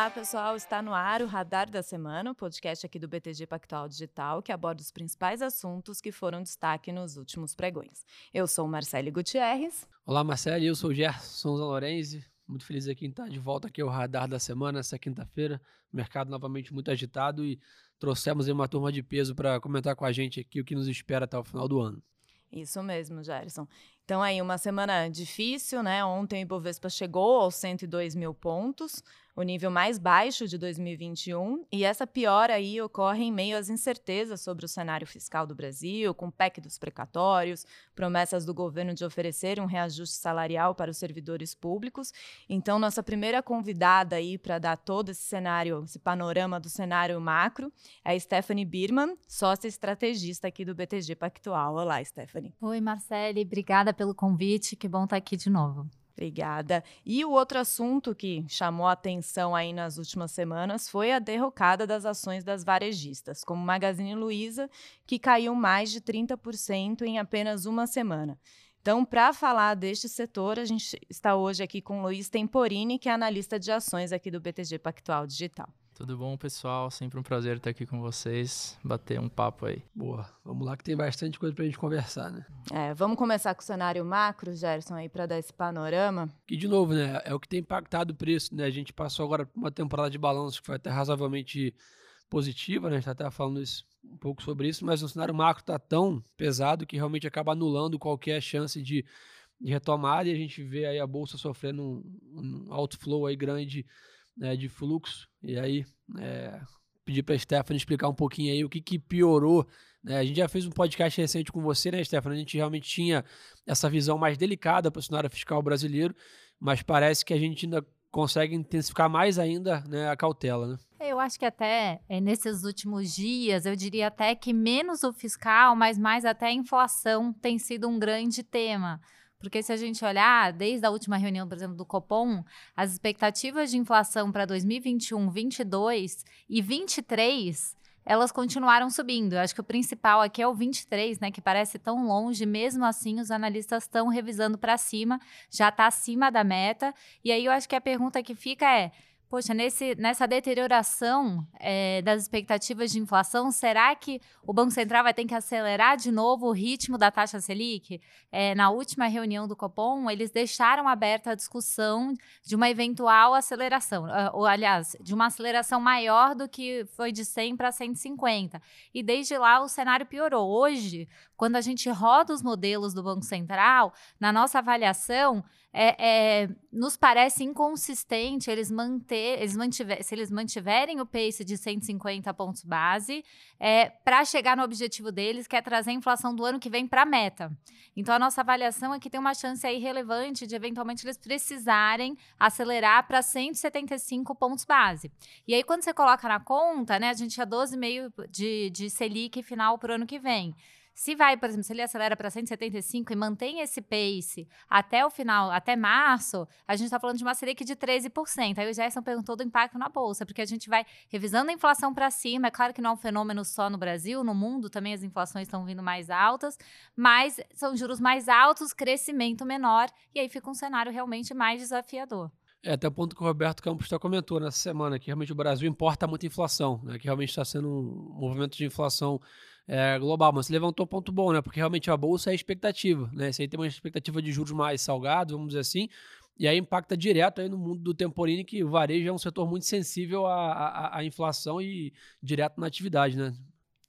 Olá, pessoal. Está no ar o Radar da Semana, o podcast aqui do BTG Pactual Digital, que aborda os principais assuntos que foram destaque nos últimos pregões. Eu sou Marcele Gutierrez. Olá, Marcele. Eu sou Gerson Zanorenzi. Muito feliz aqui em estar de volta aqui ao Radar da Semana, essa quinta-feira. Mercado novamente muito agitado e trouxemos uma turma de peso para comentar com a gente aqui o que nos espera até o final do ano. Isso mesmo, Gerson. Então, aí, uma semana difícil, né? Ontem o Ibovespa chegou aos 102 mil pontos, o nível mais baixo de 2021, e essa piora aí ocorre em meio às incertezas sobre o cenário fiscal do Brasil, com PEC dos precatórios, promessas do governo de oferecer um reajuste salarial para os servidores públicos. Então, nossa primeira convidada aí para dar todo esse cenário, esse panorama do cenário macro, é a Stephanie Birman, sócia estrategista aqui do BTG Pactual. Olá, Stephanie. Oi, Marcele, obrigada pelo convite, que bom estar aqui de novo. Obrigada. E o outro assunto que chamou atenção aí nas últimas semanas foi a derrocada das ações das varejistas, como Magazine Luiza, que caiu mais de 30% em apenas uma semana. Então, para falar deste setor, a gente está hoje aqui com Luiz Temporini, que é analista de ações aqui do BTG Pactual Digital. Tudo bom, pessoal? Sempre um prazer estar aqui com vocês, bater um papo aí. Boa, vamos lá que tem bastante coisa para a gente conversar, né? É, vamos começar com o cenário macro, Gerson, aí para dar esse panorama. Que, de novo, né, é o que tem impactado o preço, né? A gente passou agora por uma temporada de balanço que foi até razoavelmente positiva, né? A gente está até falando isso, um pouco sobre isso, mas o cenário macro está tão pesado que realmente acaba anulando qualquer chance de, de retomada e a gente vê aí a bolsa sofrendo um, um outflow aí grande né, de fluxo. E aí, é, pedir para a Stephanie explicar um pouquinho aí o que, que piorou. Né? A gente já fez um podcast recente com você, né, Stephanie? A gente realmente tinha essa visão mais delicada para o cenário fiscal brasileiro, mas parece que a gente ainda consegue intensificar mais ainda né, a cautela, né? Eu acho que até é, nesses últimos dias, eu diria até que menos o fiscal, mas mais até a inflação tem sido um grande tema. Porque se a gente olhar, desde a última reunião, por exemplo, do Copom, as expectativas de inflação para 2021, 22 e 23 elas continuaram subindo. Eu acho que o principal aqui é o 23, né, que parece tão longe, mesmo assim os analistas estão revisando para cima, já está acima da meta. E aí eu acho que a pergunta que fica é: Poxa, nesse, nessa deterioração é, das expectativas de inflação, será que o Banco Central vai ter que acelerar de novo o ritmo da taxa Selic? É, na última reunião do Copom, eles deixaram aberta a discussão de uma eventual aceleração, ou aliás, de uma aceleração maior do que foi de 100 para 150. E desde lá o cenário piorou. Hoje, quando a gente roda os modelos do Banco Central, na nossa avaliação, é, é, nos parece inconsistente eles manter, eles mantiver, se eles mantiverem o pace de 150 pontos base é, para chegar no objetivo deles, que é trazer a inflação do ano que vem para a meta. Então a nossa avaliação é que tem uma chance aí relevante de eventualmente eles precisarem acelerar para 175 pontos base. E aí quando você coloca na conta, né, a gente tinha 12,5 de, de Selic final para o ano que vem. Se vai, por exemplo, se ele acelera para 175 e mantém esse pace até o final, até março, a gente está falando de uma Selic de 13%. Aí o Gerson perguntou do impacto na bolsa, porque a gente vai revisando a inflação para cima. É claro que não é um fenômeno só no Brasil, no mundo também as inflações estão vindo mais altas, mas são juros mais altos, crescimento menor, e aí fica um cenário realmente mais desafiador. É, até o ponto que o Roberto Campos já comentou nessa semana, que realmente o Brasil importa muita inflação, né, que realmente está sendo um movimento de inflação é, global, mas você levantou um ponto bom, né? Porque realmente a bolsa é a expectativa, né? Você aí tem uma expectativa de juros mais salgados, vamos dizer assim, e aí impacta direto aí no mundo do temporine, que o varejo é um setor muito sensível à, à, à inflação e direto na atividade, né?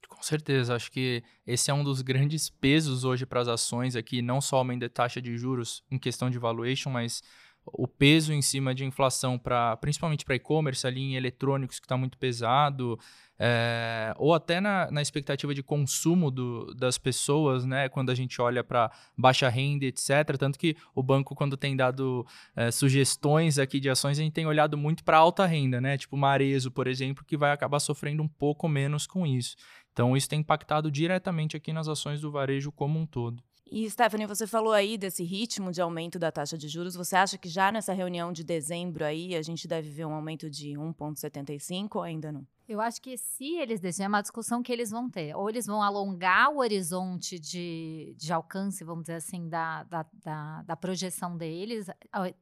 Com certeza, acho que esse é um dos grandes pesos hoje para as ações aqui, não só aumento taxa de juros em questão de valuation, mas o peso em cima de inflação para principalmente para e-commerce ali em eletrônicos que está muito pesado é, ou até na, na, expectativa de consumo do, das pessoas né quando a gente olha para baixa renda etc tanto que o banco quando tem dado é, sugestões aqui de ações a gente tem olhado muito para alta renda né? Tipo Marezo por exemplo que vai acabar sofrendo um pouco menos com isso. Então isso tem impactado diretamente aqui nas ações do varejo como um todo e, Stephanie, você falou aí desse ritmo de aumento da taxa de juros. Você acha que já nessa reunião de dezembro aí a gente deve ver um aumento de 1,75 ou ainda não? Eu acho que se eles deixarem, é uma discussão que eles vão ter. Ou eles vão alongar o horizonte de, de alcance, vamos dizer assim, da, da, da, da projeção deles,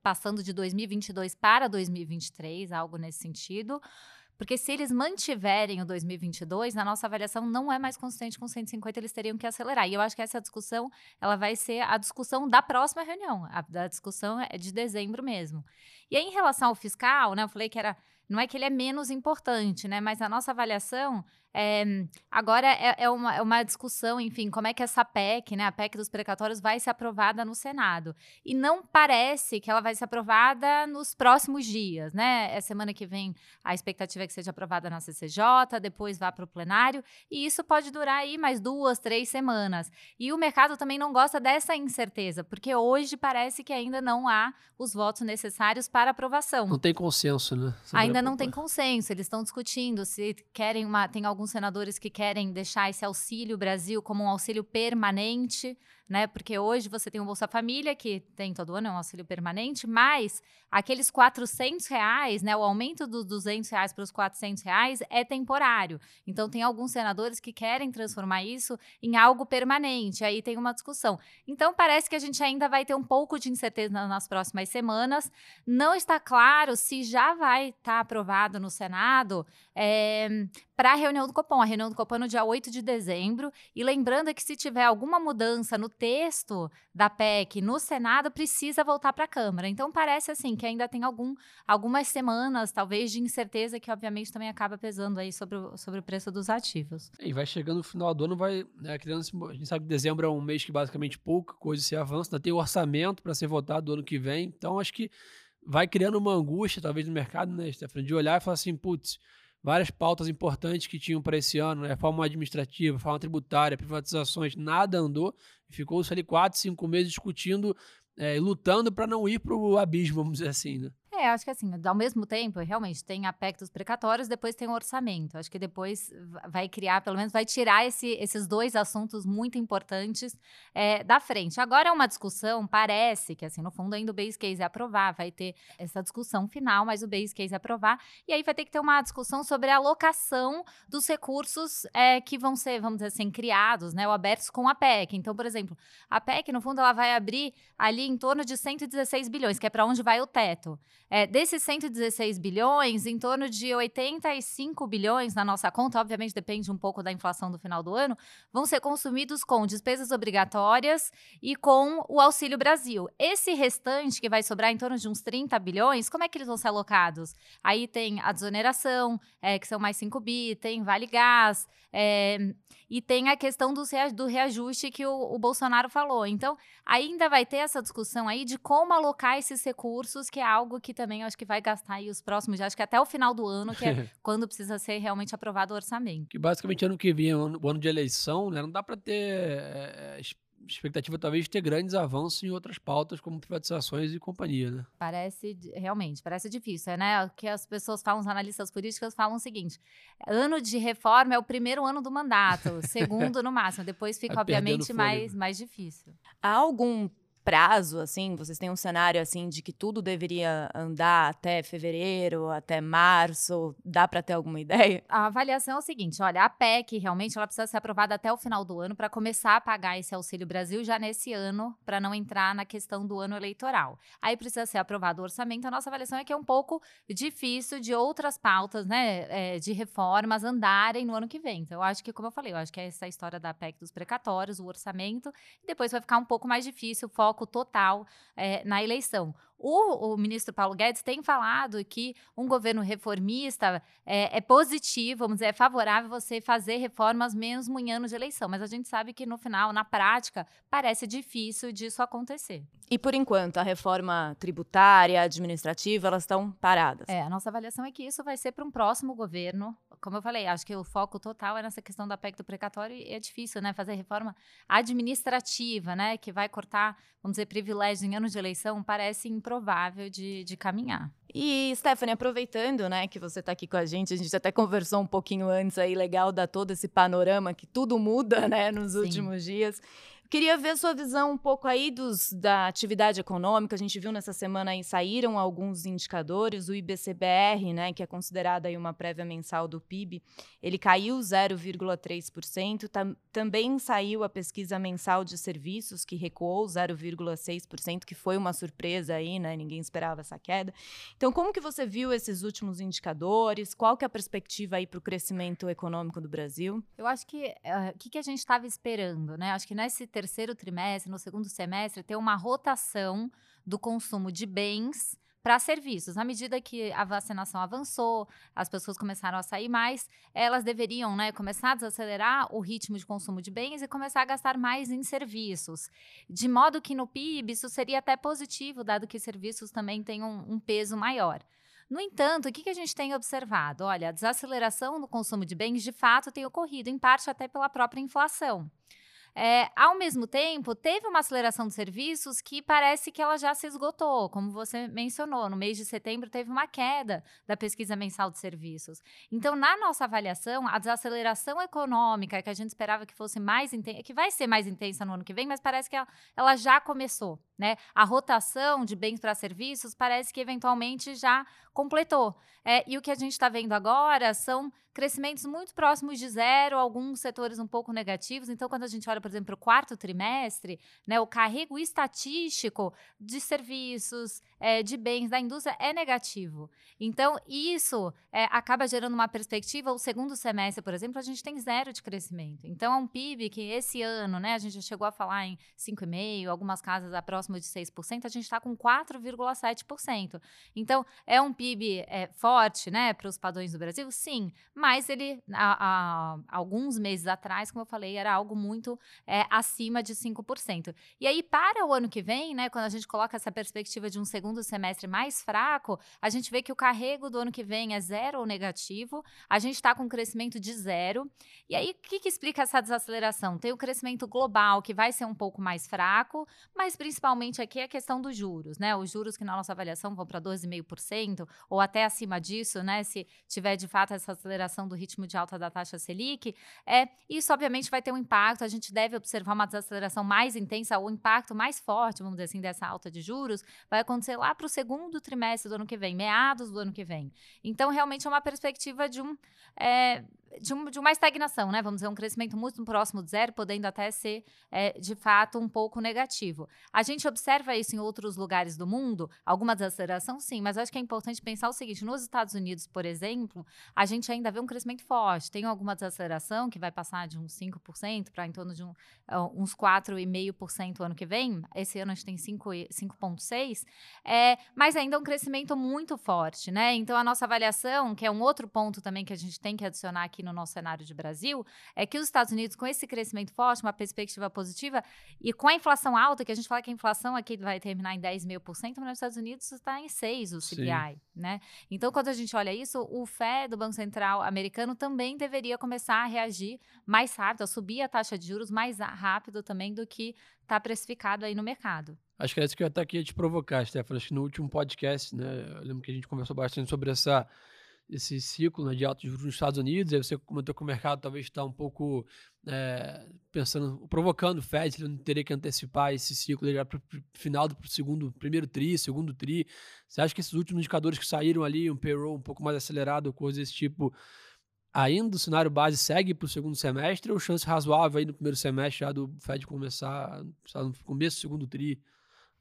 passando de 2022 para 2023, algo nesse sentido. Porque se eles mantiverem o 2022, na nossa avaliação não é mais consistente com 150, eles teriam que acelerar. E eu acho que essa discussão, ela vai ser a discussão da próxima reunião. A, a discussão é de dezembro mesmo. E aí, em relação ao fiscal, né, eu falei que era não é que ele é menos importante, né? Mas a nossa avaliação é, agora é, é, uma, é, uma, discussão, enfim, como é que essa PEC, né, a PEC dos precatórios, vai ser aprovada no Senado. E não parece que ela vai ser aprovada nos próximos dias, né? É semana que vem a expectativa é que seja aprovada na CCJ, depois vá para o plenário, e isso pode durar aí mais duas, três semanas. E o mercado também não gosta dessa incerteza, porque hoje parece que ainda não há os votos necessários para aprovação. Não tem consenso, né? Ainda não tem consenso. Eles estão discutindo se querem uma. Tem alguns senadores que querem deixar esse auxílio Brasil como um auxílio permanente né? Porque hoje você tem o Bolsa Família, que tem todo ano, é um auxílio permanente, mas aqueles 400 reais, né? O aumento dos 200 reais para os 400 reais é temporário. Então, tem alguns senadores que querem transformar isso em algo permanente. Aí tem uma discussão. Então, parece que a gente ainda vai ter um pouco de incerteza nas próximas semanas. Não está claro se já vai estar tá aprovado no Senado é, para a reunião do Copom. A reunião do Copom é no dia 8 de dezembro. E lembrando que se tiver alguma mudança no texto da PEC no Senado precisa voltar para a Câmara. Então parece assim que ainda tem algum, algumas semanas, talvez, de incerteza que obviamente também acaba pesando aí sobre o, sobre o preço dos ativos. E vai chegando o final do ano, vai né, criando, a gente sabe que dezembro é um mês que basicamente pouca coisa se avança, ainda tem o orçamento para ser votado do ano que vem. Então acho que vai criando uma angústia, talvez, no mercado, né, Stefano, de olhar e falar assim, putz, várias pautas importantes que tinham para esse ano, né? reforma administrativa, reforma tributária, privatizações, nada andou. Ficou-se ali quatro, cinco meses discutindo é, lutando para não ir para o abismo, vamos dizer assim, né? É, acho que assim, ao mesmo tempo, realmente tem aspectos precatórios, depois tem o orçamento. Acho que depois vai criar, pelo menos vai tirar esse, esses dois assuntos muito importantes é, da frente. Agora é uma discussão, parece que assim, no fundo ainda o base case é aprovar, vai ter essa discussão final, mas o base case é aprovar, e aí vai ter que ter uma discussão sobre a alocação dos recursos é, que vão ser, vamos dizer assim, criados, né, ou abertos com a PEC. Então, por exemplo, a PEC, no fundo, ela vai abrir ali em torno de 116 bilhões, que é para onde vai o teto. É, desses 116 bilhões, em torno de 85 bilhões na nossa conta, obviamente depende um pouco da inflação do final do ano, vão ser consumidos com despesas obrigatórias e com o Auxílio Brasil. Esse restante, que vai sobrar em torno de uns 30 bilhões, como é que eles vão ser alocados? Aí tem a desoneração, é, que são mais 5 bi, tem Vale Gás, é, e tem a questão do, do reajuste que o, o, Bolsonaro falou. Então, ainda vai ter essa discussão aí de como alocar esses recursos, que é algo que também acho que vai gastar aí os próximos, acho que até o final do ano, que é quando precisa ser realmente aprovado o orçamento. Que basicamente ano que vem, o ano de eleição, né, não dá para ter é, expectativa talvez de ter grandes avanços em outras pautas, como privatizações e companhia, né? Parece, realmente, parece difícil, né? O que as pessoas falam, os analistas políticos falam o seguinte, ano de reforma é o primeiro ano do mandato, segundo no máximo, depois fica, obviamente, mais, mais difícil. Há algum prazo, assim? Vocês têm um cenário, assim, de que tudo deveria andar até fevereiro, até março? Dá para ter alguma ideia? A avaliação é o seguinte, olha, a PEC, realmente, ela precisa ser aprovada até o final do ano para começar a pagar esse Auxílio Brasil já nesse ano, para não entrar na questão do ano eleitoral. Aí precisa ser aprovado o orçamento. A nossa avaliação é que é um pouco difícil de outras pautas, né, é, de reformas andarem no ano que vem. Então, eu acho que, como eu falei, eu acho que é essa história da PEC dos precatórios, o orçamento, e depois vai ficar um pouco mais difícil, o foco total é, na eleição. O, o, ministro Paulo Guedes tem falado que um governo reformista é, é, positivo, vamos dizer, é favorável você fazer reformas mesmo em anos de eleição. Mas a gente sabe que no final, na prática, parece difícil disso acontecer. E por enquanto, a reforma tributária, administrativa, elas estão paradas. É, a nossa avaliação é que isso vai ser para um próximo governo. Como eu falei, acho que o foco total é nessa questão do PEC do precatório e é difícil, né? Fazer reforma administrativa, né? Que vai cortar, vamos dizer, privilégios em anos de eleição, parece impossível provável de, de caminhar. E, Stephanie, aproveitando, né, que você está aqui com a gente, a gente até conversou um pouquinho antes aí, legal, dar todo esse panorama que tudo muda, né, nos Sim. últimos dias. Queria ver sua visão um pouco aí dos, da atividade econômica. A gente viu nessa semana aí saíram alguns indicadores. O IBCBR, né, que é considerado aí uma prévia mensal do PIB, ele caiu 0,3%. Tam, também saiu a pesquisa mensal de serviços, que recuou 0,6%, que foi uma surpresa aí, né? Ninguém esperava essa queda. Então, como que você viu esses últimos indicadores? Qual que é a perspectiva aí para o crescimento econômico do Brasil? Eu acho que o uh, que, que a gente estava esperando, né? Acho que nesse terceiro trimestre, no segundo semestre, ter uma rotação do consumo de bens para serviços. À medida que a vacinação avançou, as pessoas começaram a sair mais, elas deveriam né, começar a desacelerar o ritmo de consumo de bens e começar a gastar mais em serviços. De modo que no PIB isso seria até positivo, dado que serviços também têm um, um peso maior. No entanto, o que, a gente tem observado? Olha, a desaceleração no consumo de bens de fato tem ocorrido, em parte até pela própria inflação. É, ao mesmo tempo, teve uma aceleração de serviços que parece que ela já se esgotou, como você mencionou. No mês de setembro, teve uma queda da pesquisa mensal de serviços. Então, na nossa avaliação, a desaceleração econômica que a gente esperava que fosse mais intensa, que vai ser mais intensa no ano que vem, mas parece que ela, ela já começou. Né? A rotação de bens para serviços parece que eventualmente já completou. É, e o que a gente está vendo agora são crescimentos muito próximos de zero, alguns setores um pouco negativos. Então, quando a gente olha, por exemplo, para o quarto trimestre, né, o carrego estatístico de serviços, é, de bens da indústria é negativo. Então, isso é, acaba gerando uma perspectiva. O segundo semestre, por exemplo, a gente tem zero de crescimento. Então, é um PIB que esse ano, né, a gente já chegou a falar em 5,5%, algumas casas a próximo de 6%, a gente está com 4,7%. Então, é um PIB é, forte né, para os padrões do Brasil? Sim, mas ele, alguns meses atrás, como eu falei, era algo muito é, acima de 5%. E aí, para o ano que vem, né, quando a gente coloca essa perspectiva de um segundo segundo semestre mais fraco, a gente vê que o carrego do ano que vem é zero ou negativo, a gente está com um crescimento de zero. E aí, o que, que explica essa desaceleração? Tem o crescimento global, que vai ser um pouco mais fraco, mas principalmente aqui é a questão dos juros, né? Os juros que na nossa avaliação vão para 12,5% ou até acima disso, né? Se tiver de fato essa aceleração do ritmo de alta da taxa Selic, é, isso obviamente vai ter um impacto. A gente deve observar uma desaceleração mais intensa, o impacto mais forte, vamos dizer assim, dessa alta de juros, vai acontecer lá para o segundo trimestre do ano que vem, meados do ano que vem. Então, realmente é uma perspectiva de um. É, de, um, de, uma estagnação, né? Vamos dizer, um crescimento muito próximo de zero, podendo até ser, é, de fato, um pouco negativo. A gente observa isso em outros lugares do mundo, alguma desaceleração, sim, mas acho que é importante pensar o seguinte: nos Estados Unidos, por exemplo, a gente ainda vê um crescimento forte. Tem alguma desaceleração que vai passar de uns 5% para em torno de um, uh, uns 4,5% ano que vem. Esse ano a gente tem 5,6%. É, mas ainda é um crescimento muito forte, né? Então, a nossa avaliação, que é um outro ponto também que a gente tem que adicionar aqui no nosso cenário de Brasil, é que os Estados Unidos, com esse crescimento forte, uma perspectiva positiva, e com a inflação alta, que a gente fala que a inflação aqui vai terminar em 10 mil por cento, mas nos Estados Unidos está em 6 o CPI, Sim. né? Então, quando a gente olha isso, o Fed, do Banco Central americano, também deveria começar a reagir mais rápido, a subir a taxa de juros mais rápido também do que está precificado aí no mercado. Acho que é isso que eu até queria te provocar, Stefano. Acho que no último podcast, né, eu lembro que a gente conversou bastante sobre essa, esse ciclo né, de altos juros nos Estados Unidos. Aí você comentou que o mercado talvez está um pouco é, pensando, provocando o Fed, ele não teria que antecipar esse ciclo para o final do segundo, primeiro tri, segundo tri. Você acha que esses últimos indicadores que saíram ali, um payroll um pouco mais acelerado, coisa desse tipo, ainda o cenário base segue para o segundo semestre ou chance razoável aí no primeiro semestre já do Fed começar, no começo do segundo tri?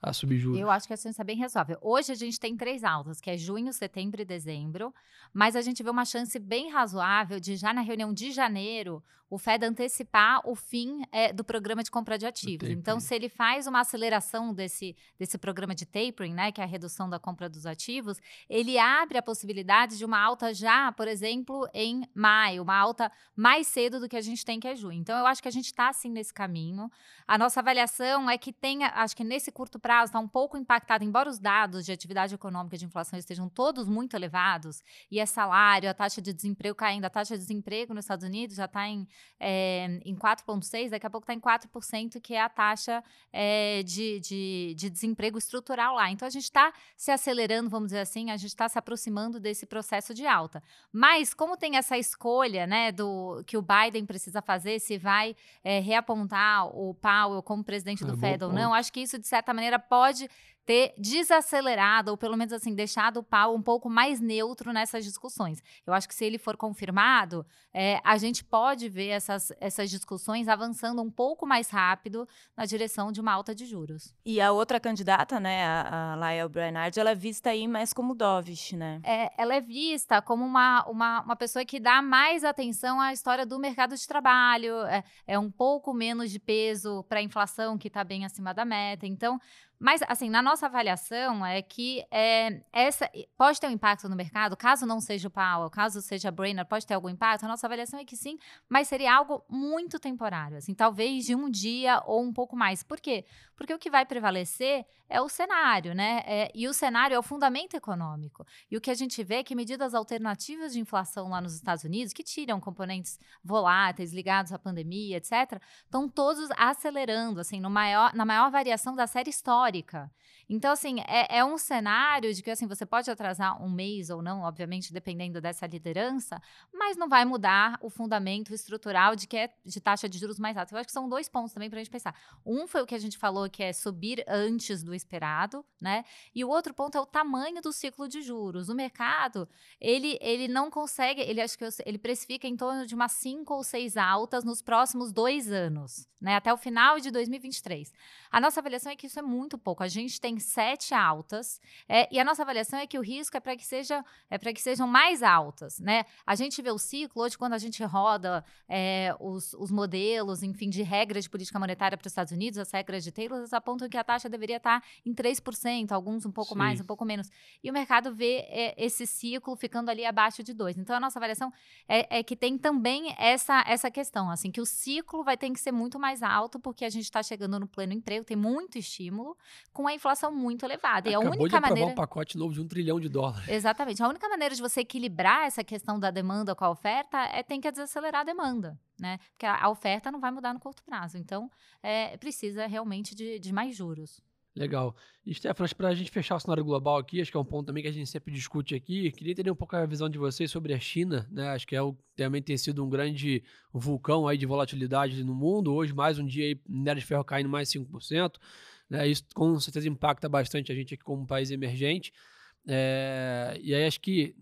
A subir juros? Eu acho que a chance é bem razoável. Hoje a gente tem três altas, que é junho, setembro e dezembro, mas a gente vê uma chance bem razoável de já na reunião de janeiro o Fed antecipar o fim é, do programa de compra de ativos. Então, se ele faz uma aceleração desse, desse programa de tapering, né, que é a redução da compra dos ativos, ele abre a possibilidade de uma alta já, por exemplo, em maio, uma alta mais cedo do que a gente tem, que é junho. Então, eu acho que a gente está, assim, nesse caminho. A nossa avaliação é que tenha, acho que nesse curto prazo, prazo está um pouco impactado, embora os dados de atividade econômica e de inflação estejam todos muito elevados, e é salário, a taxa de desemprego caindo, a taxa de desemprego nos Estados Unidos já está em, é, em 4,6%, daqui a pouco está em 4%, que é a taxa é, de, de, de desemprego estrutural lá. Então a gente está se acelerando, vamos dizer assim, a gente está se aproximando desse processo de alta. Mas como tem essa escolha, né, do que o Biden precisa fazer, se vai é, reapontar o Powell como presidente do é Fed ou não, acho que isso de certa maneira pode ter desacelerado, ou pelo menos assim, deixado o pau um pouco mais neutro nessas discussões. Eu acho que se ele for confirmado, é, a gente pode ver essas, essas discussões avançando um pouco mais rápido na direção de uma alta de juros. E a outra candidata, né, a, a Lael Brainard, ela é vista aí mais como dovish, né? É, ela é vista como uma, uma, uma pessoa que dá mais atenção à história do mercado de trabalho, é, é um pouco menos de peso para a inflação, que está bem acima da meta. Então, mas, assim, na nossa avaliação é que é, essa pode ter um impacto no mercado, caso não seja o Powell, caso seja a Brainerd, pode ter algum impacto. A nossa avaliação é que sim, mas seria algo muito temporário, assim, talvez de um dia ou um pouco mais. Por quê? Porque o que vai prevalecer é o cenário, né? É, e o cenário é o fundamento econômico. E o que a gente vê é que medidas alternativas de inflação lá nos Estados Unidos, que tiram componentes voláteis ligados à pandemia, etc., estão todos acelerando, assim, no maior, na maior variação da série histórica. Então, assim, é, é, um cenário de que assim, você pode atrasar um mês ou não, obviamente, dependendo dessa liderança, mas não vai mudar o fundamento estrutural de que é de taxa de juros mais alta. Eu acho que são dois pontos também para a gente pensar. Um foi o que a gente falou, que é subir antes do esperado, né? E o outro ponto é o tamanho do ciclo de juros. O mercado, ele, ele não consegue, ele acho que ele precifica em torno de umas cinco ou seis altas nos próximos dois anos, né? Até o final de 2023. A nossa avaliação é que isso é muito pouco. A gente tem sete altas, é, e a nossa avaliação é que o risco é para que, seja, é que sejam mais altas. Né? A gente vê o ciclo, hoje, quando a gente roda é, os, os modelos, enfim, de regras de política monetária para os Estados Unidos, as regras de Taylor, apontam que a taxa deveria estar em 3%, alguns um pouco Sim. mais, um pouco menos. E o mercado vê é, esse ciclo ficando ali abaixo de 2%. Então, a nossa avaliação é, é, que tem também essa, essa questão, assim, que o ciclo vai ter que ser muito mais alto, porque a gente está chegando no pleno emprego, tem muito estímulo, com a inflação inflação muito elevada. E a única de maneira. um pacote novo de um trilhão de dólares. Exatamente. A única maneira de você equilibrar essa questão da demanda com a oferta é tem que desacelerar a demanda. Né? Porque a, oferta não vai mudar no curto prazo. Então, é, precisa realmente de, de mais juros. Legal. E, Stefano, para a gente fechar o cenário global aqui, acho que é um ponto também que a gente sempre discute aqui. Queria entender um pouco a visão de vocês sobre a China, né? Acho que é o, também tem sido um grande vulcão aí de volatilidade no mundo. Hoje, mais um dia aí, minério de ferro caindo mais 5%. Né? Isso com certeza impacta bastante a gente aqui como país emergente. É, e aí acho que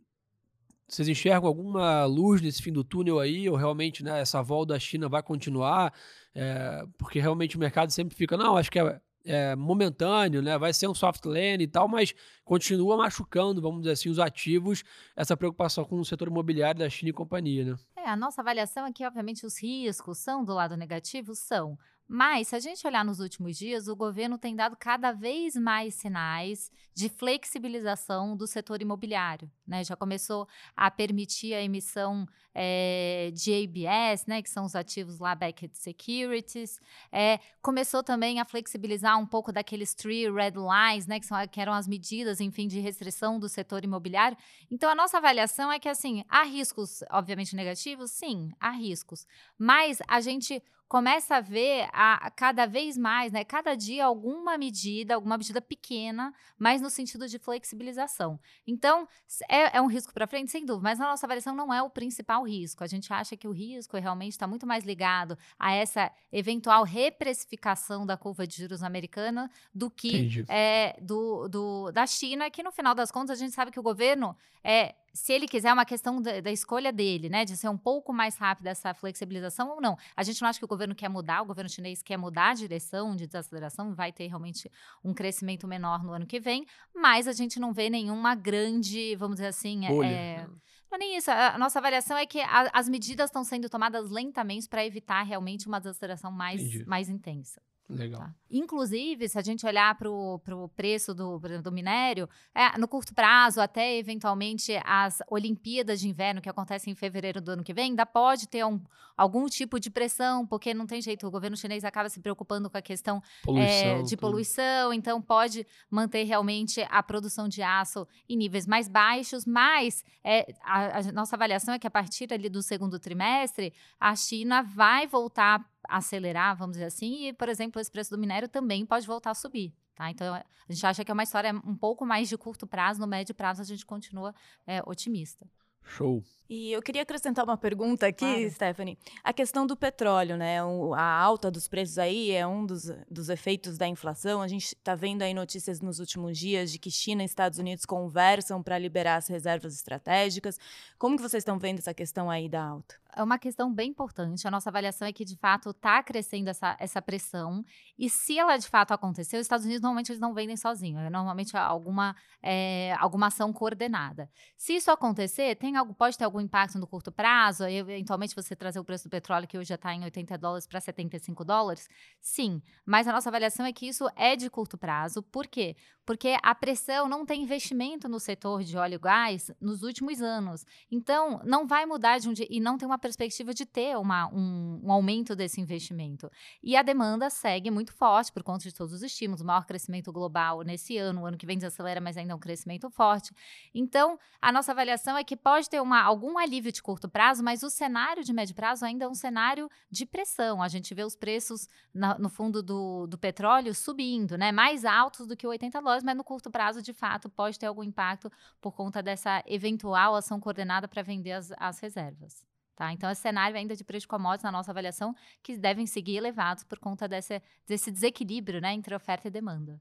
vocês enxergam alguma luz nesse fim do túnel aí, ou realmente né, essa volta da China vai continuar? É, porque realmente o mercado sempre fica, não, acho que é, é, momentâneo, né? Vai ser um soft landing e tal, mas continua machucando, vamos dizer assim, os ativos, essa preocupação com o setor imobiliário da China e companhia, né? É, a nossa avaliação é que, obviamente, os riscos são do lado negativo, são. Mas, se a gente olhar nos últimos dias, o governo tem dado cada vez mais sinais de flexibilização do setor imobiliário. Né? Já começou a permitir a emissão é, de ABS, né, que são os ativos lá backed securities. É, começou também a flexibilizar um pouco daqueles three red lines, né, que, são, que eram as medidas, enfim, de restrição do setor imobiliário. Então, a nossa avaliação é que, assim, há riscos, obviamente, negativos? Sim, há riscos. Mas a gente começa a ver a, a, cada vez mais, né, cada dia alguma medida, alguma medida pequena, mas no sentido de flexibilização. Então, é, é um risco para frente, sem dúvida, mas a nossa avaliação não é o principal risco. A gente acha que o risco realmente está muito mais ligado a essa eventual reprecificação da curva de juros americana do que é, do, do, da China, que no final das contas a gente sabe que o governo é se ele quiser, é uma questão da, da, escolha dele, né? De ser um pouco mais rápida essa flexibilização ou não. A gente não acha que o governo quer mudar, o governo chinês quer mudar a direção de desaceleração, vai ter realmente um crescimento menor no ano que vem, mas a gente não vê nenhuma grande, vamos dizer assim, Bolha. é, não é nem isso. A nossa avaliação é que a, as medidas estão sendo tomadas lentamente para evitar realmente uma desaceleração mais, mais intensa. Legal. Tá? Inclusive, se a gente olhar para o preço do, do minério, é, no curto prazo, até eventualmente as Olimpíadas de Inverno, que acontecem em fevereiro do ano que vem, ainda pode ter um, algum tipo de pressão, porque não tem jeito, o governo chinês acaba se preocupando com a questão Poluição, é, de tudo. poluição, então pode manter realmente a produção de aço em níveis mais baixos, mas é, a, a nossa avaliação é que a partir ali do segundo trimestre, a China vai voltar acelerar, vamos dizer assim, e, por exemplo, esse preço do minério também pode voltar a subir. Tá? Então, a gente acha que é uma história um pouco mais de curto prazo, no médio prazo a gente continua é, otimista. Show. E eu queria acrescentar uma pergunta aqui, Claro. Stephanie. A questão do petróleo, né? O- a alta dos preços aí é um dos, dos efeitos da inflação. A gente está vendo aí notícias nos últimos dias de que China e Estados Unidos conversam para liberar as reservas estratégicas. Como que vocês estão vendo essa questão aí da alta? É uma questão bem importante. A nossa avaliação é que, de fato, está crescendo essa, essa pressão. E se ela, de fato, acontecer, os Estados Unidos, normalmente, eles não vendem sozinhos. É normalmente alguma, é, alguma ação coordenada. Se isso acontecer, tem algo, pode ter algum impacto no curto prazo? Eventualmente, você trazer o preço do petróleo, que hoje já está em 80 dólares para 75 dólares? Sim. Mas a nossa avaliação é que isso é de curto prazo. Por quê? Porque a pressão não tem investimento no setor de óleo e gás nos últimos anos. Então, não vai mudar de um dia. E não tem uma perspectiva de ter uma, um, um aumento desse investimento. E a demanda segue muito forte por conta de todos os estímulos. Maior crescimento global nesse ano, o ano que vem desacelera, mas ainda é um crescimento forte. Então, a nossa avaliação é que pode ter uma, algum alívio de curto prazo, mas o cenário de médio prazo ainda é um cenário de pressão. A gente vê os preços na- no fundo do, do petróleo subindo, né? Mais altos do que 80 dólares, mas no curto prazo, de fato, pode ter algum impacto por conta dessa eventual ação coordenada para vender as, as reservas. Tá? Então, esse cenário ainda de preço de commodities, na nossa avaliação, que devem seguir elevados por conta desse, desse desequilíbrio né, entre oferta e demanda.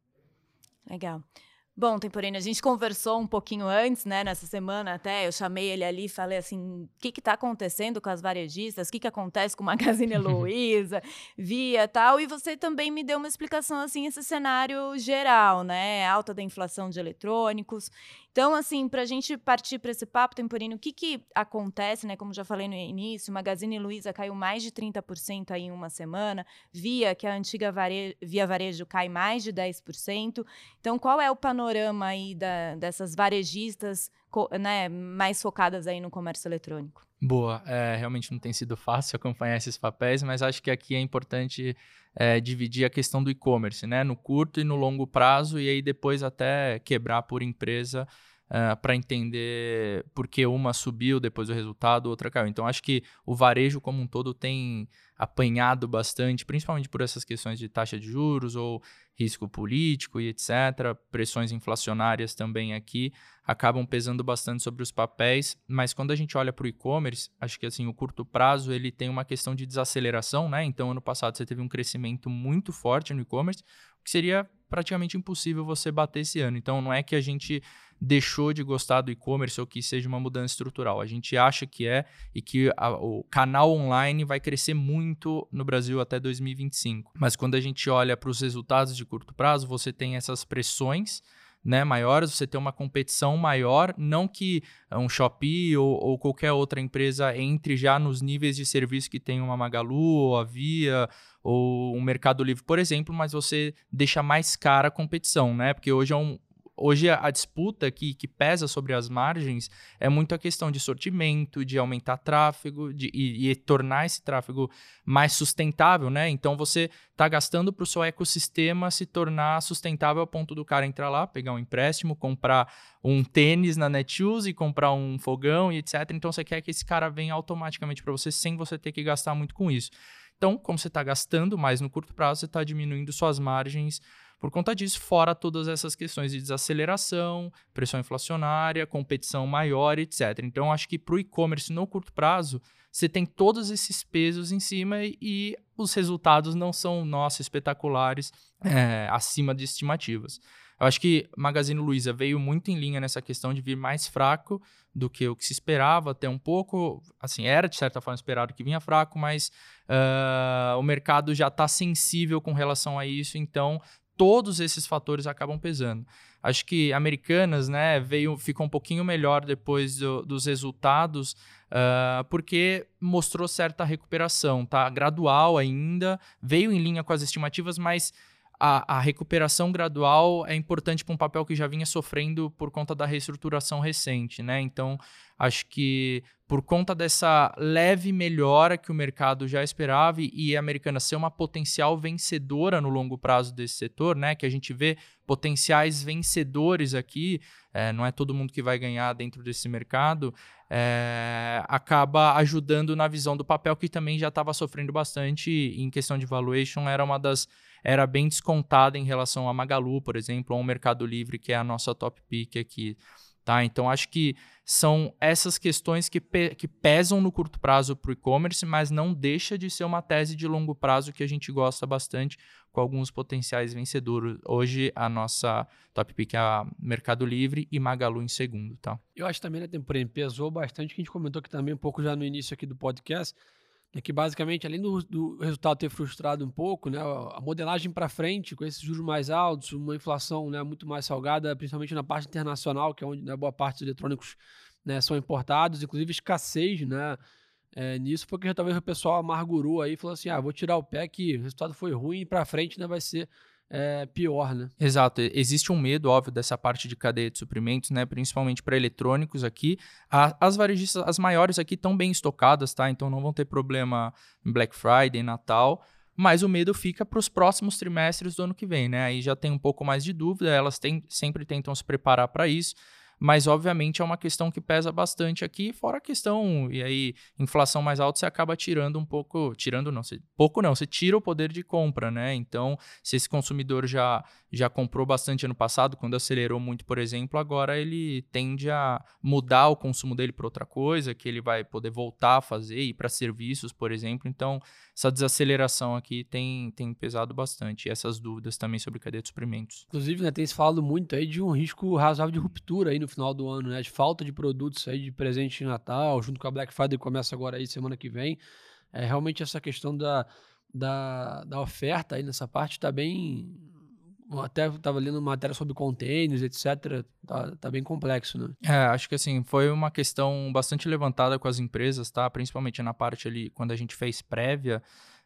Legal. Bom, Temporina, a gente conversou um pouquinho antes, né, nessa semana até, eu chamei ele ali e falei assim, o que que tá acontecendo com as varejistas, o que que acontece com o Magazine Luiza, Via tal, e você também me deu uma explicação, assim, esse cenário geral, né, alta da inflação de eletrônicos. Então, assim, para a gente partir para esse papo, Temporino, o que que acontece, né, como já falei no início, Magazine Luiza caiu mais de 30% aí em uma semana, Via, que é a antiga vare... Via Varejo, cai mais de 10%. Então, qual é o panorama aí da- dessas varejistas né, mais focadas aí no comércio eletrônico? Boa, é, realmente não tem sido fácil acompanhar esses papéis, mas acho que aqui é importante é, dividir a questão do e-commerce, né? No curto e no longo prazo, e aí depois até quebrar por empresa para entender por que uma subiu depois do resultado, outra caiu. Então acho que o varejo como um todo tem apanhado bastante, principalmente por essas questões de taxa de juros ou risco político e etc. Pressões inflacionárias também aqui acabam pesando bastante sobre os papéis, mas quando a gente olha para o e-commerce, acho que assim o curto prazo ele tem uma questão de desaceleração, né? Então ano passado você teve um crescimento muito forte no e-commerce, o que seria praticamente impossível você bater esse ano. Então não é que a gente deixou de gostar do e-commerce ou que seja uma mudança estrutural. A gente acha que é e que a- o canal online vai crescer muito no Brasil até 2025. Mas quando a gente olha para os resultados de curto prazo, você tem essas pressões né, maiores, você tem uma competição maior, não que um Shopee ou, ou qualquer outra empresa entre já nos níveis de serviço que tem uma Magalu, ou a Via, ou um Mercado Livre, por exemplo, mas você deixa mais cara a competição, né? Porque hoje é um, hoje a disputa que, que pesa sobre as margens é muito a questão de sortimento, de aumentar tráfego de, e, e tornar esse tráfego mais sustentável, né? Então você está gastando para o seu ecossistema se tornar sustentável a ponto do cara entrar lá, pegar um empréstimo, comprar um tênis na Netshoes e comprar um fogão e etc. Então você quer que esse cara venha automaticamente para você sem você ter que gastar muito com isso. Então, como você está gastando mais no curto prazo, você está diminuindo suas margens por conta disso, fora todas essas questões de desaceleração, pressão inflacionária, competição maior, etc. Então, acho que para o e-commerce no curto prazo, você tem todos esses pesos em cima e, e os resultados não são, nossa, espetaculares, é, acima de estimativas. Eu acho que Magazine Luiza veio muito em linha nessa questão de vir mais fraco do que o que se esperava, até um pouco, assim, era de certa forma esperado que vinha fraco, mas uh, o mercado já está sensível com relação a isso, então todos esses fatores acabam pesando. Acho que Americanas, né, veio, ficou um pouquinho melhor depois do, dos resultados, uh, porque mostrou certa recuperação, tá? Gradual ainda, veio em linha com as estimativas, mas a, a recuperação gradual é importante para um papel que já vinha sofrendo por conta da reestruturação recente, né? Então, acho que por conta dessa leve melhora que o mercado já esperava e a Americana ser uma potencial vencedora no longo prazo desse setor, né? Que a gente vê potenciais vencedores aqui, é, não é todo mundo que vai ganhar dentro desse mercado, é, acaba ajudando na visão do papel que também já estava sofrendo bastante em questão de valuation, era uma das era bem descontada em relação a Magalu, por exemplo, ou ao Mercado Livre, que é a nossa top pick aqui. Tá? Então, acho que são essas questões que, pe que pesam no curto prazo para o e-commerce, mas não deixa de ser uma tese de longo prazo que a gente gosta bastante, com alguns potenciais vencedores. Hoje, a nossa top pick é a Mercado Livre e Magalu em segundo. Tá? Eu acho também, né, temporada pesou bastante, que a gente comentou aqui também um pouco já no início aqui do podcast, é que basicamente, além do, do, resultado ter frustrado um pouco, né, a modelagem para frente, com esses juros mais altos, uma inflação né, muito mais salgada, principalmente na parte internacional, que é onde né, boa parte dos eletrônicos né, são importados, inclusive escassez né, é, nisso, foi que talvez o pessoal amargurou aí falou assim: ah, vou tirar o pé que o resultado foi ruim e para frente né, vai ser é, pior, né? Exato. Existe um medo, óbvio, dessa parte de cadeia de suprimentos, né? Principalmente para eletrônicos aqui. A, as varejistas, as maiores aqui, estão bem estocadas, tá? Então não vão ter problema em Black Friday, Natal. Mas o medo fica para os próximos trimestres do ano que vem, né? Aí já tem um pouco mais de dúvida, elas tem, sempre tentam se preparar para isso mas obviamente é uma questão que pesa bastante aqui, fora a questão, e aí, inflação mais alta, você acaba tirando um pouco, tirando não, você, pouco não, você tira o poder de compra, né? Então, se esse consumidor já, já comprou bastante ano passado, quando acelerou muito, por exemplo, agora ele tende a mudar o consumo dele para outra coisa, que ele vai poder voltar a fazer, ir para serviços, por exemplo. Então, essa desaceleração aqui tem, tem pesado bastante. E essas dúvidas também sobre cadeia de suprimentos. Inclusive, né, tem se falado muito aí de um risco razoável de ruptura aí no final do ano, né? De falta de produtos aí de presente de Natal, junto com a Black Friday começa agora aí semana que vem. É realmente essa questão da, da, da oferta aí nessa parte está bem até estava lendo matéria sobre containers, etc. Tá, tá bem complexo, né? É, acho que assim, foi uma questão bastante levantada com as empresas, tá? Principalmente na parte ali, quando a gente fez prévia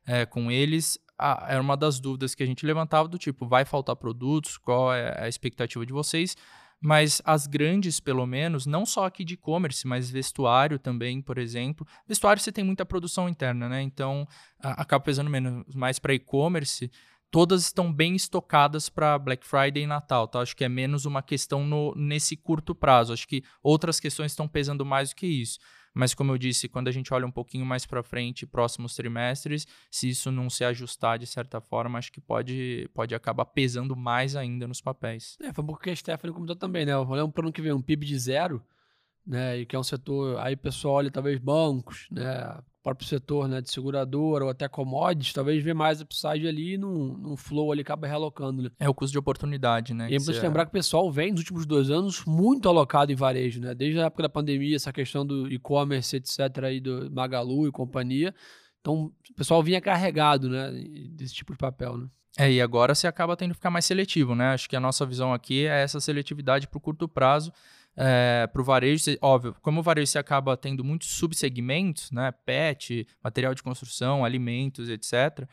é, com eles, a, era uma das dúvidas que a gente levantava do tipo, vai faltar produtos? Qual é a expectativa de vocês? Mas as grandes, pelo menos, não só aqui de e-commerce, mas vestuário também, por exemplo. Vestuário você tem muita produção interna, né? Então acaba pesando menos. Mais para e-commerce, todas estão bem estocadas para Black Friday e Natal, tá? Acho que é menos uma questão no, nesse curto prazo. Acho que outras questões estão pesando mais do que isso. Mas como eu disse, quando a gente olha um pouquinho mais para frente, próximos trimestres, se isso não se ajustar de certa forma, acho que pode, pode acabar pesando mais ainda nos papéis. É, foi um pouco que a Stephanie comentou também, né? Olhando para o ano que vem, um PIB de zero, né? E que é um setor, aí o pessoal olha talvez bancos, né? Próprio setor né, de seguradora ou até commodities, talvez vê mais upside ali num, num flow ali acaba realocando. Né? É o custo de oportunidade, né? E é importante lembrar que o pessoal vem nos últimos dois anos muito alocado em varejo, né? Desde a época da pandemia, essa questão do e-commerce, etc., aí do Magalu e companhia. Então, o pessoal vinha carregado, né? Desse tipo de papel, né? É, e agora você acaba tendo que ficar mais seletivo, né? Acho que a nossa visão aqui é essa seletividade para o curto prazo é, para o varejo, óbvio, como o varejo acaba tendo muitos subsegmentos, né? Pet, material de construção, alimentos, etc.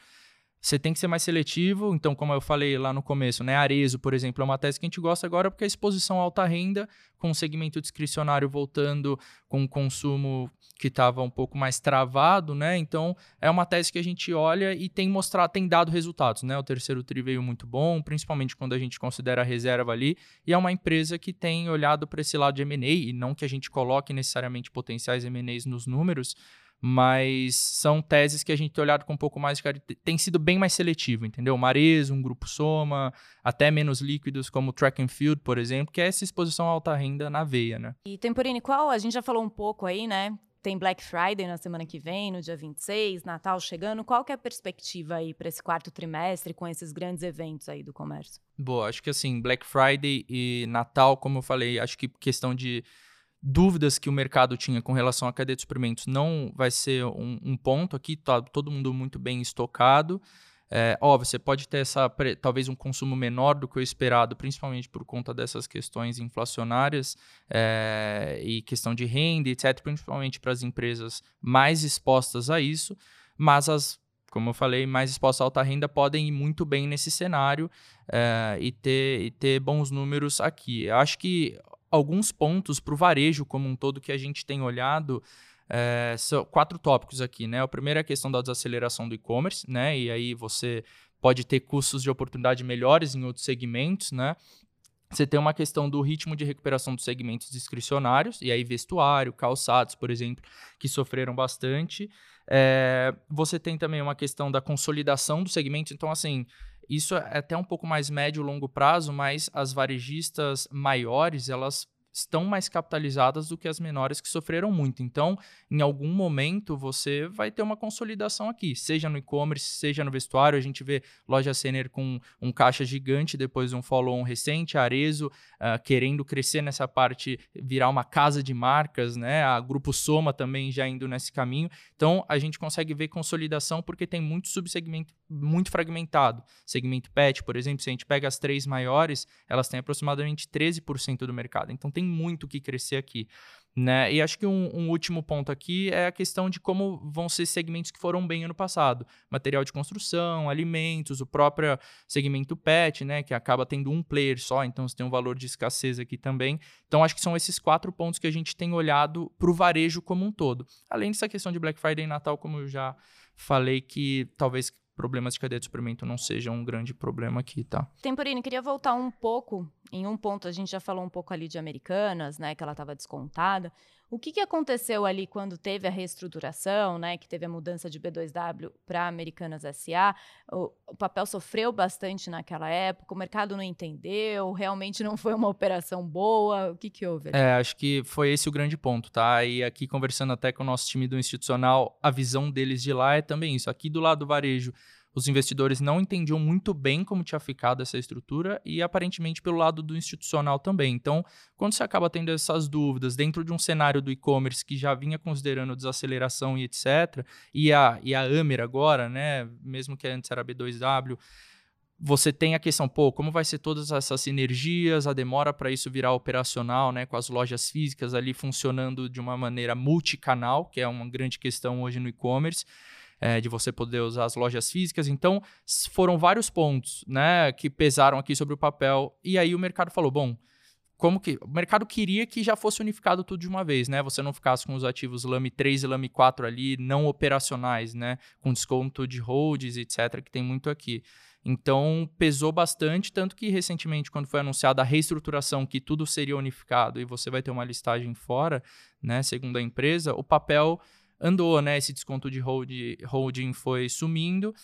Você tem que ser mais seletivo. Então, como eu falei lá no começo, né? Arezo, por exemplo, é uma tese que a gente gosta agora porque a exposição alta renda, com o segmento discricionário voltando com o consumo que estava um pouco mais travado, né? Então é uma tese que a gente olha e tem mostrado, tem dado resultados, né? O terceiro tri veio muito bom, principalmente quando a gente considera a reserva ali, e é uma empresa que tem olhado para esse lado de M&A e não que a gente coloque necessariamente potenciais M&As nos números, mas são teses que a gente tem olhado com um pouco mais de tem sido bem mais seletivo, entendeu? Marezo, um grupo Soma, até menos líquidos como Track and Field, por exemplo, que é essa exposição à alta renda na veia, né? E Temporini, qual a gente já falou um pouco aí, né? Tem Black Friday na semana que vem, no dia 26, Natal chegando. Qual que é a perspectiva aí para esse quarto trimestre com esses grandes eventos aí do comércio? Boa, acho que assim, Black Friday e Natal, como eu falei, acho que questão de dúvidas que o mercado tinha com relação à cadeia de suprimentos não vai ser um, um ponto aqui, tá todo mundo muito bem estocado. É, óbvio, você pode ter essa, talvez um consumo menor do que o esperado, principalmente por conta dessas questões inflacionárias é, e questão de renda, etc., principalmente para as empresas mais expostas a isso, mas as como eu falei, mais expostas à alta renda podem ir muito bem nesse cenário é, e, ter, e ter bons números aqui. Eu acho que alguns pontos para o varejo como um todo que a gente tem olhado é, são quatro tópicos aqui, né? O primeiro é a questão da desaceleração do e-commerce, né? E aí você pode ter custos de oportunidade melhores em outros segmentos, né? Você tem uma questão do ritmo de recuperação dos segmentos discricionários, e aí vestuário, calçados, por exemplo, que sofreram bastante. É, você tem também uma questão da consolidação do segmento, então, assim, isso é até um pouco mais médio e longo prazo, mas as varejistas maiores, elas estão mais capitalizadas do que as menores que sofreram muito. Então, em algum momento, você vai ter uma consolidação aqui, seja no e-commerce, seja no vestuário. A gente vê loja Sener com um caixa gigante depois de um follow-on recente, Arezo uh, querendo crescer nessa parte, virar uma casa de marcas, né? A Grupo Soma também já indo nesse caminho. Então, a gente consegue ver consolidação porque tem muito subsegmento muito fragmentado. Segmento pet, por exemplo, se a gente pega as três maiores, elas têm aproximadamente 13% do mercado. Então, tem muito o que crescer aqui. Né? E acho que um, um, último ponto aqui é a questão de como vão ser segmentos que foram bem ano passado. Material de construção, alimentos, o próprio segmento pet, né? que acaba tendo um player só, então você tem um valor de escassez aqui também. Então acho que são esses quatro pontos que a gente tem olhado para o varejo como um todo. Além dessa questão de Black Friday e Natal, como eu já falei, que talvez problemas de cadeia de suprimento não sejam um grande problema aqui, tá? Temporini, queria voltar um pouco, em um ponto, a gente já falou um pouco ali de Americanas, né, que ela estava descontada. O que, que aconteceu ali quando teve a reestruturação, né, que teve a mudança de B2W para Americanas SA? O, o, papel sofreu bastante naquela época, o mercado não entendeu, realmente não foi uma operação boa. O que, que houve? Ali? É, acho que foi esse o grande ponto, tá? E aqui conversando até com o nosso time do institucional, a visão deles de lá é também isso. Aqui do lado do varejo, os investidores não entendiam muito bem como tinha ficado essa estrutura e aparentemente pelo lado do institucional também. Então, quando você acaba tendo essas dúvidas dentro de um cenário do e-commerce que já vinha considerando desaceleração e etc, e a, e a Amer agora, né, mesmo que antes era B2W, você tem a questão, pô, como vai ser todas essas sinergias, a demora para isso virar operacional, né, com as lojas físicas ali funcionando de uma maneira multicanal, que é uma grande questão hoje no e-commerce é, de você poder usar as lojas físicas. Então, foram vários pontos né, que pesaram aqui sobre o papel. E aí o mercado falou: bom, como que. O mercado queria que já fosse unificado tudo de uma vez, né? Você não ficasse com os ativos LAME 3 e LAME 4 ali, não operacionais, né? Com desconto de holds, etc., que tem muito aqui. Então, pesou bastante, tanto que recentemente, quando foi anunciada a reestruturação, que tudo seria unificado e você vai ter uma listagem fora, né, segundo a empresa, o papel andou, né? Esse desconto de hold, holding foi sumindo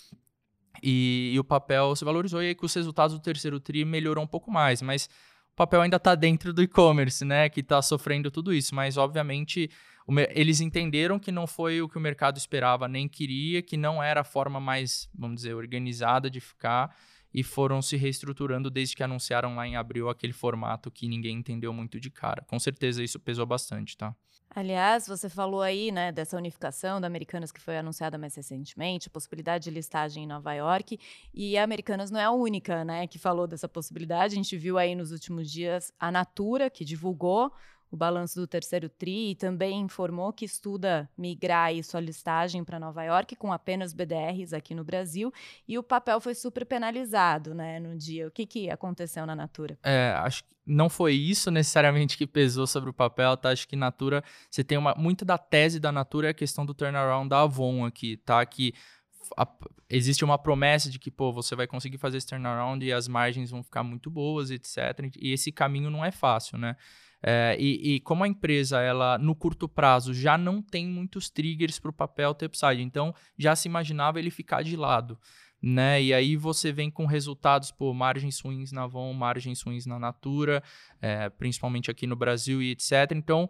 e, e, o papel se valorizou e aí com os resultados do terceiro TRI melhorou um pouco mais, mas o papel ainda está dentro do e-commerce, né? Que está sofrendo tudo isso, mas obviamente eles entenderam que não foi o que o mercado esperava nem queria, que não era a forma mais, vamos dizer, organizada de ficar e foram se reestruturando desde que anunciaram lá em abril aquele formato que ninguém entendeu muito de cara. Com certeza isso pesou bastante, tá? Aliás, você falou aí, né, dessa unificação da Americanas que foi anunciada mais recentemente, possibilidade de listagem em Nova York, e a Americanas não é a única, né, que falou dessa possibilidade. A gente viu aí nos últimos dias a Natura, que divulgou o balanço do terceiro TRI e também informou que estuda migrar aí sua listagem para Nova York com apenas BDRs aqui no Brasil e o papel foi super penalizado, né, no dia. O que, que aconteceu na Natura? É, acho que não foi isso necessariamente que pesou sobre o papel, tá? Acho que Natura, você tem uma muito da tese da Natura é a questão do turnaround da Avon aqui, tá? Que a, existe uma promessa de que, pô, você vai conseguir fazer esse turnaround e as margens vão ficar muito boas, etc. E esse caminho não é fácil, né? É, e, e, como a empresa, ela no curto prazo já não tem muitos triggers para o papel ter upside, então já se imaginava ele ficar de lado. Né? E aí você vem com resultados, por margens ruins na Avon, margens ruins na Natura, é, principalmente aqui no Brasil e etc. Então,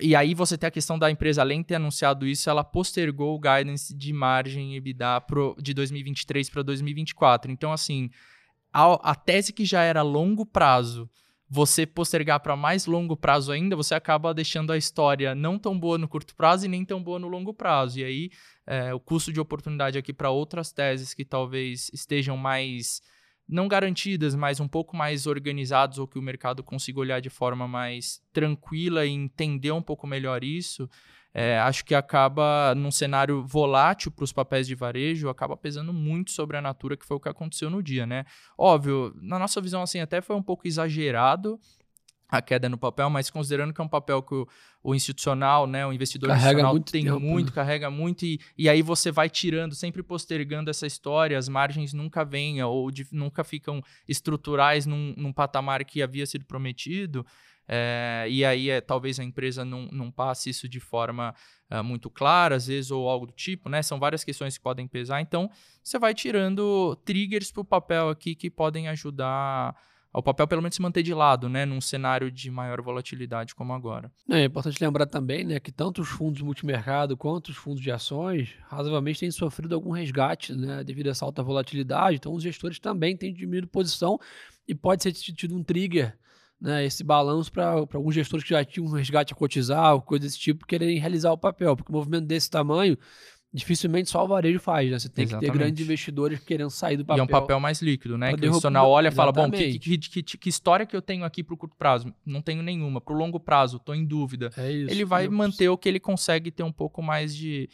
e aí você tem a questão da empresa, além de ter anunciado isso, ela postergou o guidance de margem EBITDA pro, de 2023 para 2024. Então, assim, a, a tese que já era longo prazo, você postergar para mais longo prazo ainda, você acaba deixando a história não tão boa no curto prazo e nem tão boa no longo prazo. E aí, é, o custo de oportunidade aqui para outras teses que talvez estejam mais não garantidas, mas um pouco mais organizados ou que o mercado consiga olhar de forma mais tranquila e entender um pouco melhor isso, é, acho que acaba, num cenário volátil para os papéis de varejo, acaba pesando muito sobre a natura, que foi o que aconteceu no dia, né? Óbvio, na nossa visão, assim, até foi um pouco exagerado a queda no papel, mas considerando que é um papel que o, o institucional, né, o investidor carrega institucional muito tem tempo, muito, né? carrega muito, e, e aí você vai tirando, sempre postergando essa história, as margens nunca vêm, ou de- nunca ficam estruturais num, num patamar que havia sido prometido, é, e aí é, talvez a empresa não, não passe isso de forma ah, muito clara, às vezes, ou algo do tipo, né? São várias questões que podem pesar. Então, você vai tirando triggers para o papel aqui que podem ajudar ao papel pelo menos se manter de lado, né? Num cenário de maior volatilidade como agora. É importante lembrar também né, que tanto os fundos multimercado quanto os fundos de ações razoavelmente têm sofrido algum resgate né, devido a essa alta volatilidade. Então, os gestores também têm diminuído posição e pode ser tido um trigger, né, esse balanço para alguns gestores que já tinham um resgate a cotizar, ou coisa desse tipo, quererem realizar o papel. Porque um movimento desse tamanho, dificilmente só o varejo faz. Né? Você tem que ter Exatamente. grandes investidores querendo sair do E papel. é um papel mais líquido, né? Que o institucional olha e fala, bom, que, Exatamente. que, que, que- história que eu tenho aqui para o curto prazo? Não tenho nenhuma. Para o longo prazo, estou em dúvida. É isso. ele vai manter o que ele consegue ter um pouco mais de,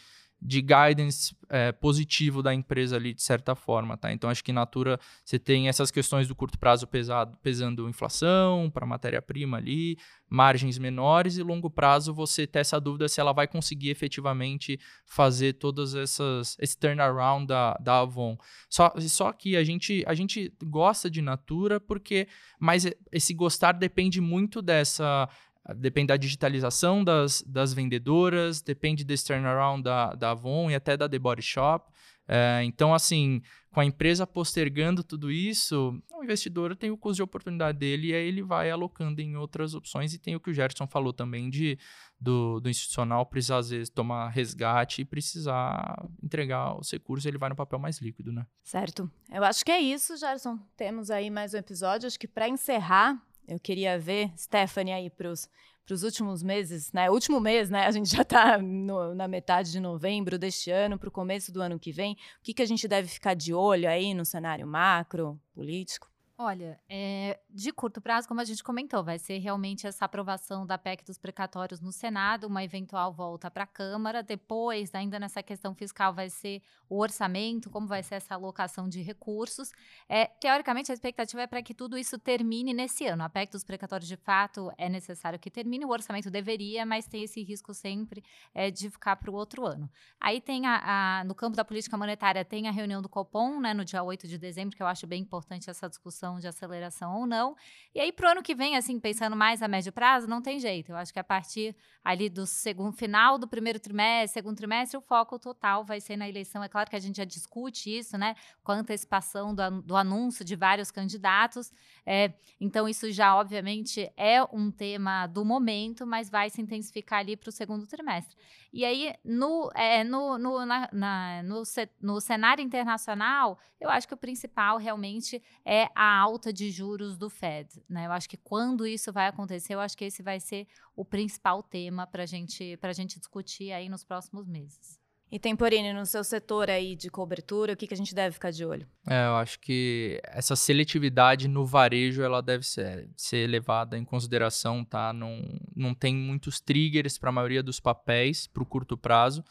de guidance é, positivo da empresa ali, de certa forma, tá? Então, acho que Natura, você tem essas questões do curto prazo pesado, pesando inflação para matéria-prima ali, margens menores, e longo prazo você ter essa dúvida se ela vai conseguir efetivamente fazer todas essas, esse turnaround da, da Avon. Só, só que a gente, a gente gosta de Natura porque, mas esse gostar depende muito dessa Depende da digitalização das, das vendedoras, depende desse turnaround da, da Avon e até da The Body Shop. É, então, assim, com a empresa postergando tudo isso, o investidor tem o custo de oportunidade dele e aí ele vai alocando em outras opções. E tem o que o Gerson falou também de do, do institucional precisar, às vezes, tomar resgate e precisar entregar os recursos, ele vai no papel mais líquido, né? Certo. Eu acho que é isso, Gerson. Temos aí mais um episódio. Acho que para encerrar, eu queria ver, Stephanie, aí para os últimos meses, né? Último mês, né? A gente já está na metade de novembro deste ano, para o começo do ano que vem. O que, que a gente deve ficar de olho aí no cenário macro, político? Olha, é, de curto prazo, como a gente comentou, vai ser realmente essa aprovação da PEC dos precatórios no Senado, uma eventual volta para a Câmara. Depois, ainda nessa questão fiscal, vai ser o orçamento, como vai ser essa alocação de recursos. É, teoricamente, a expectativa é para que tudo isso termine nesse ano. A PEC dos precatórios, de fato, é necessário que termine. O orçamento deveria, mas tem esse risco sempre é, de ficar para o outro ano. Aí tem a, a, no campo da política monetária, tem a reunião do Copom, né, no dia 8 de dezembro, que eu acho bem importante essa discussão de aceleração ou não. E aí, para o ano que vem, assim, pensando mais a médio prazo, não tem jeito. Eu acho que a partir ali do segundo final do primeiro trimestre, segundo trimestre, o foco total vai ser na eleição. É claro que a gente já discute isso, né? Com a antecipação do, do anúncio de vários candidatos. É, então, isso já, obviamente, é um tema do momento, mas vai se intensificar ali para o segundo trimestre. E aí, no, é, no, no, na, na, no, no cenário internacional, eu acho que o principal realmente é a alta de juros do Fed. Né? Eu acho que quando isso vai acontecer, eu acho que esse vai ser o principal tema para gente, a gente discutir aí nos próximos meses. E Temporini, no seu setor aí de cobertura, o que, que a gente deve ficar de olho? É, eu acho que essa seletividade no varejo ela deve ser, ser levada em consideração, tá? Não, não tem muitos triggers para a maioria dos papéis para o curto prazo.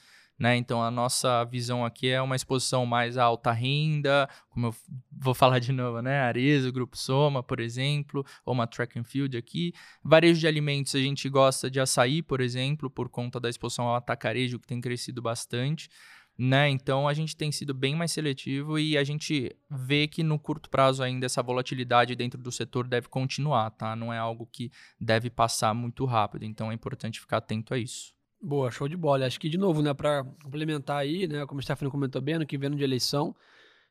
Né? Então, a nossa visão aqui é uma exposição mais alta renda, como eu vou falar de novo, né? Arezzo, Grupo Soma, por exemplo, ou uma track and field aqui. Varejo de alimentos, a gente gosta de açaí, por exemplo, por conta da exposição ao atacarejo, que tem crescido bastante. Né? Então, a gente tem sido bem mais seletivo e a gente vê que no curto prazo ainda essa volatilidade dentro do setor deve continuar, tá? Não é algo que deve passar muito rápido. Então, é importante ficar atento a isso. Boa, show de bola. Acho que, de novo, né, para complementar aí, né, como o Stefano comentou bem, ano que vem ano de eleição,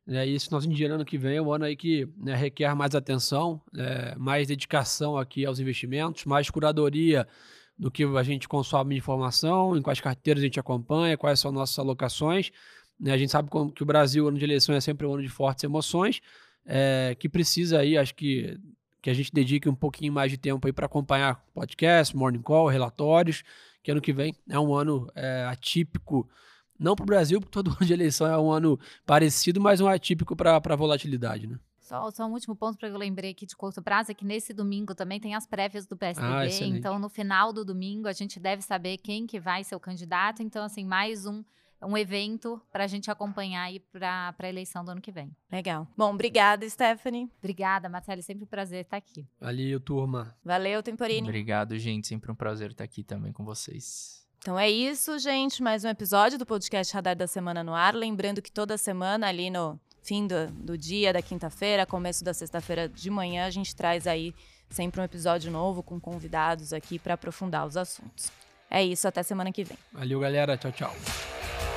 né, e esse nosso ano que vem é um ano aí que né, requer mais atenção, né, mais dedicação aqui aos investimentos, mais curadoria do que a gente consome de informação, em quais carteiras a gente acompanha, quais são nossas alocações. Né, a gente sabe que o Brasil, ano de eleição, é sempre um ano de fortes emoções, é, que precisa aí, acho que que a gente dedique um pouquinho mais de tempo aí para acompanhar podcast, morning call, relatórios, que ano que vem é um ano é, atípico, não para o Brasil, porque todo ano de eleição é um ano parecido, mas um atípico para a volatilidade, né? Só, só um último ponto para eu lembrei aqui de curto prazo é que nesse domingo também tem as prévias do PSDB. Ah, então, no final do domingo, a gente deve saber quem que vai ser o candidato. Então, assim, mais um, um evento para a gente acompanhar aí para a eleição do ano que vem. Legal. Bom, obrigada, Stephanie. Obrigada, Marcelo. Sempre um prazer estar aqui. Valeu, turma. Valeu, Temporini. Obrigado, gente. Sempre um prazer estar aqui também com vocês. Então é isso, gente. Mais um episódio do podcast Radar da Semana no ar. Lembrando que toda semana, ali no fim do, do dia da quinta-feira, começo da sexta-feira de manhã, a gente traz aí sempre um episódio novo com convidados aqui para aprofundar os assuntos. É isso, até semana que vem. Valeu, galera. Tchau, tchau.